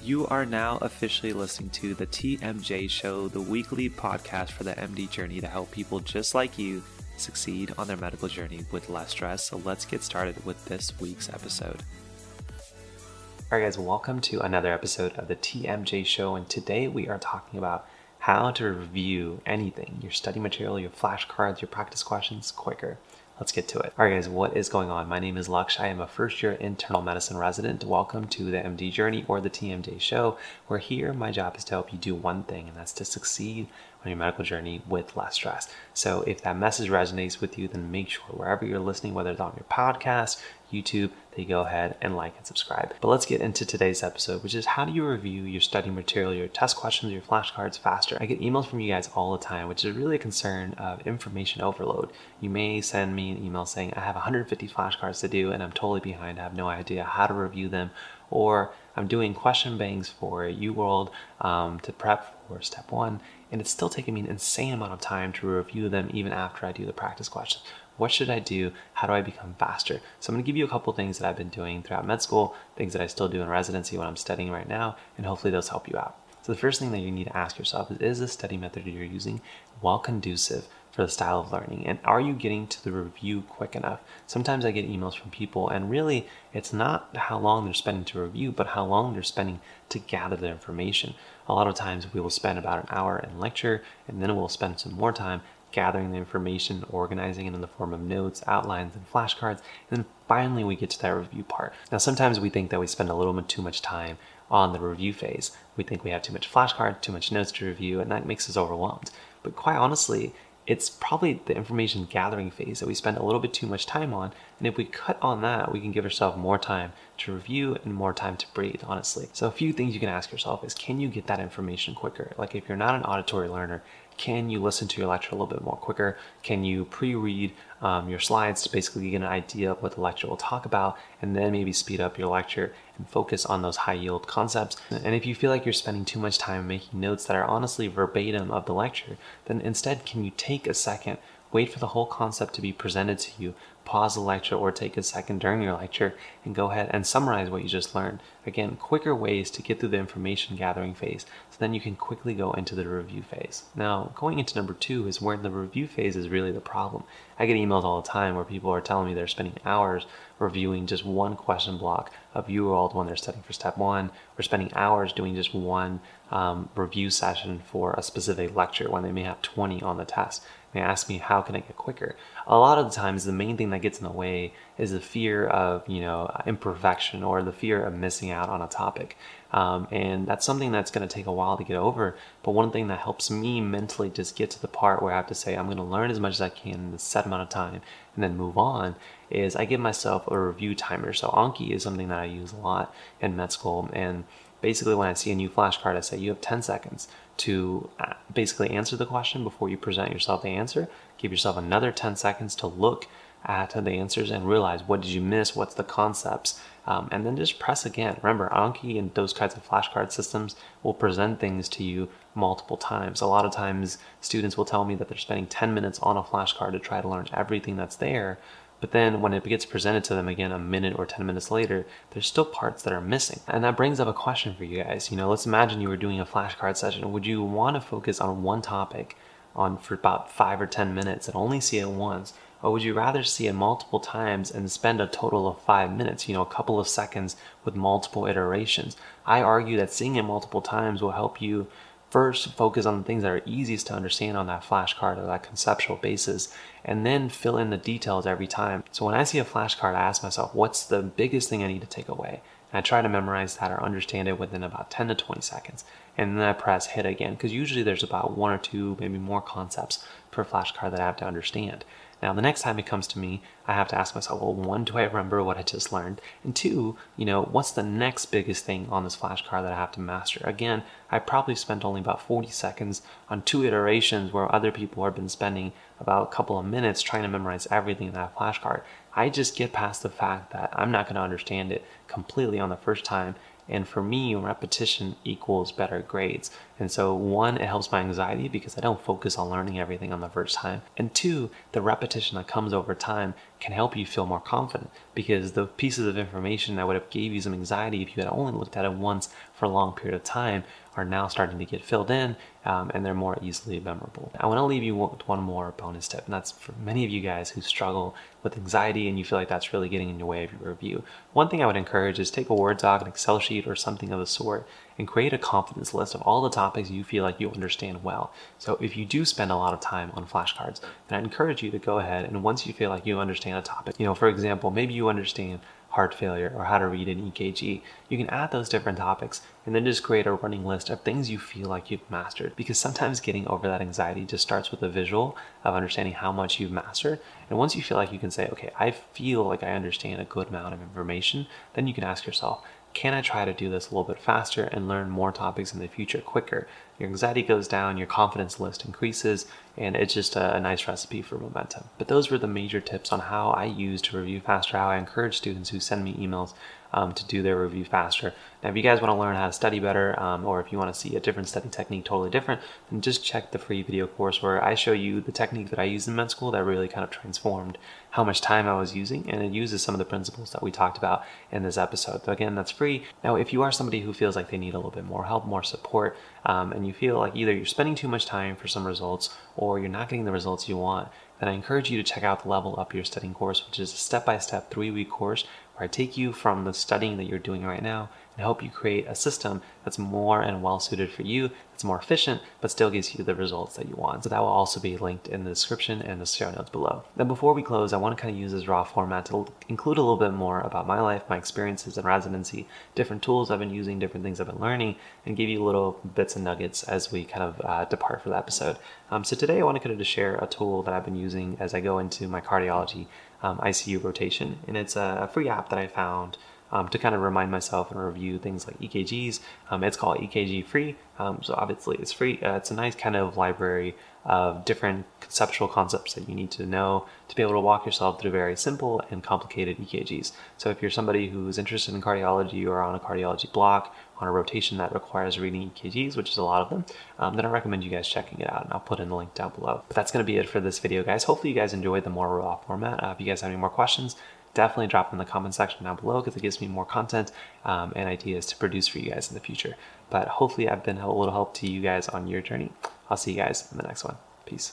You are now officially listening to the TMJ Show, the weekly podcast for the MD journey to help people just like you succeed on their medical journey with less stress. So let's get started with this week's episode. All right, guys, welcome to another episode of the TMJ Show. And today we are talking about how to review anything your study material, your flashcards, your practice questions quicker. Let's get to it. All right, guys, what is going on? My name is Lux. I am a first year internal medicine resident. Welcome to the MD Journey or the TMJ Show, where here my job is to help you do one thing, and that's to succeed on your medical journey with less stress. So if that message resonates with you, then make sure wherever you're listening, whether it's on your podcast, YouTube, they go ahead and like and subscribe. But let's get into today's episode, which is how do you review your study material, your test questions, your flashcards faster? I get emails from you guys all the time, which is really a concern of information overload. You may send me an email saying, I have 150 flashcards to do and I'm totally behind. I have no idea how to review them. Or I'm doing question banks for UWorld um, to prep for step one, and it's still taking me an insane amount of time to review them even after I do the practice questions. What should I do? How do I become faster? So I'm going to give you a couple things that I've been doing throughout med school, things that I still do in residency when I'm studying right now, and hopefully those help you out. So the first thing that you need to ask yourself is, is the study method you're using well conducive for the style of learning? And are you getting to the review quick enough? Sometimes I get emails from people, and really, it's not how long they're spending to review, but how long they're spending to gather the information. A lot of times we will spend about an hour in lecture, and then we'll spend some more time gathering the information, organizing it in the form of notes, outlines, and flashcards, and then finally we get to that review part. Now, sometimes we think that we spend a little bit too much time on the review phase. We think we have too much flashcards, too much notes to review, and that makes us overwhelmed. But quite honestly, it's probably the information gathering phase that we spend a little bit too much time on. And if we cut on that, we can give ourselves more time to review and more time to breathe, honestly. So, a few things you can ask yourself is can you get that information quicker? Like, if you're not an auditory learner, can you listen to your lecture a little bit more quicker? Can you pre read um, your slides to basically get an idea of what the lecture will talk about and then maybe speed up your lecture and focus on those high yield concepts? And if you feel like you're spending too much time making notes that are honestly verbatim of the lecture, then instead, can you take a second? Wait for the whole concept to be presented to you, pause the lecture or take a second during your lecture and go ahead and summarize what you just learned. Again, quicker ways to get through the information gathering phase so then you can quickly go into the review phase. Now, going into number two is where the review phase is really the problem. I get emails all the time where people are telling me they're spending hours reviewing just one question block of UWorld when they're studying for step one, or spending hours doing just one um, review session for a specific lecture when they may have 20 on the test. They ask me, how can I get quicker? A lot of the times, the main thing that gets in the way is the fear of, you know, imperfection or the fear of missing out on a topic. Um, and that's something that's going to take a while to get over. But one thing that helps me mentally just get to the part where I have to say, I'm going to learn as much as I can in a set amount of time and then move on is I give myself a review timer. So Anki is something that I use a lot in med school. And basically, when I see a new flashcard, I say, you have 10 seconds to uh, basically answer the question before you present yourself the answer. Give yourself another 10 seconds to look at the answers and realize what did you miss, what's the concepts, um, and then just press again. Remember, Anki and those kinds of flashcard systems will present things to you multiple times. A lot of times, students will tell me that they're spending 10 minutes on a flashcard to try to learn everything that's there, but then when it gets presented to them again a minute or 10 minutes later, there's still parts that are missing. And that brings up a question for you guys. You know, let's imagine you were doing a flashcard session. Would you want to focus on one topic on for about five or 10 minutes and only see it once? Or would you rather see it multiple times and spend a total of five minutes, you know, a couple of seconds with multiple iterations? I argue that seeing it multiple times will help you first focus on the things that are easiest to understand on that flashcard or that conceptual basis and then fill in the details every time. So when i see a flashcard i ask myself what's the biggest thing i need to take away? And i try to memorize that or understand it within about 10 to 20 seconds and then i press hit again because usually there's about one or two maybe more concepts per flashcard that i have to understand now, the next time it comes to me, I have to ask myself, well, one, do I remember what I just learned? And two, you know, what's the next biggest thing on this flashcard that I have to master? Again, I probably spent only about 40 seconds on two iterations where other people have been spending about a couple of minutes trying to memorize everything in that flashcard. I just get past the fact that I'm not going to understand it completely on the first time and for me, repetition equals better grades. And so, one, it helps my anxiety because I don't focus on learning everything on the first time. And two, the repetition that comes over time can help you feel more confident because the pieces of information that would have gave you some anxiety if you had only looked at it once for a long period of time are now starting to get filled in um, and they're more easily memorable. I want to leave you with one more bonus tip, and that's for many of you guys who struggle with anxiety and you feel like that's really getting in your way of your review. One thing I would encourage is take a Word doc, an Excel sheet, or something of the sort and create a confidence list of all the topics you feel like you understand well. So if you do spend a lot of time on flashcards, then I encourage you to go ahead and once you feel like you understand a topic, you know, for example, maybe you understand heart failure, or how to read an EKG. You can add those different topics and then just create a running list of things you feel like you've mastered. Because sometimes getting over that anxiety just starts with a visual of understanding how much you've mastered. And once you feel like you can say, okay, I feel like I understand a good amount of information, then you can ask yourself, can I try to do this a little bit faster and learn more topics in the future quicker? Your anxiety goes down, your confidence list increases, and it's just a, a, nice recipe for momentum. But those were the major tips on how I use to review faster, how I encourage students who send me emails um, to do their review faster. Now, if you guys want to learn how to study better, um, or if you want to see a different study technique totally different, then just check the free video course where I show you the technique that I used in med school that really kind of transformed how much time I was using, and it uses some of the principles that we talked about in this episode. So again, that's free. Now, if you are somebody who feels like they need a little bit more help, more support, um, and you feel like either you're spending too much time for some results or you're not getting the results you want, then I encourage you to check out the Level Up Your Studying course, which is a step by step three week course where I take you from the studying that you're doing right now and help you create a system that's more and well suited for you, that's more efficient, but still gives you the results that you want. So that will also be linked in the description and the show notes below. Then before we close, I want to kind of use this raw format to include a little bit more about my life, my experiences in residency, different tools I've been using, different things I've been learning, and give you little bits and nuggets as we kind of uh, depart for the episode. Um, so today I want to kind of just share a tool that I've been using as I go into my cardiology um, ICU rotation, and it's a free app that I found um, to kind of remind myself and review things like EKGs. Um, it's called EKG Free, um, so obviously it's free. Uh, it's a nice kind of library of different conceptual concepts that you need to know to be able to walk yourself through very simple and complicated EKGs. So if you're somebody who's interested in cardiology or on a cardiology block, on a rotation that requires reading EKGs, which is a lot of them, um, then I recommend you guys checking it out, and I'll put in the link down below. But that's going to be it for this video, guys. Hopefully you guys enjoyed the more raw format. Uh, if you guys have any more questions, definitely drop in the comment section down below because it gives me more content um, and ideas to produce for you guys in the future. But hopefully I've been a little help to you guys on your journey. I'll see you guys in the next one. Peace.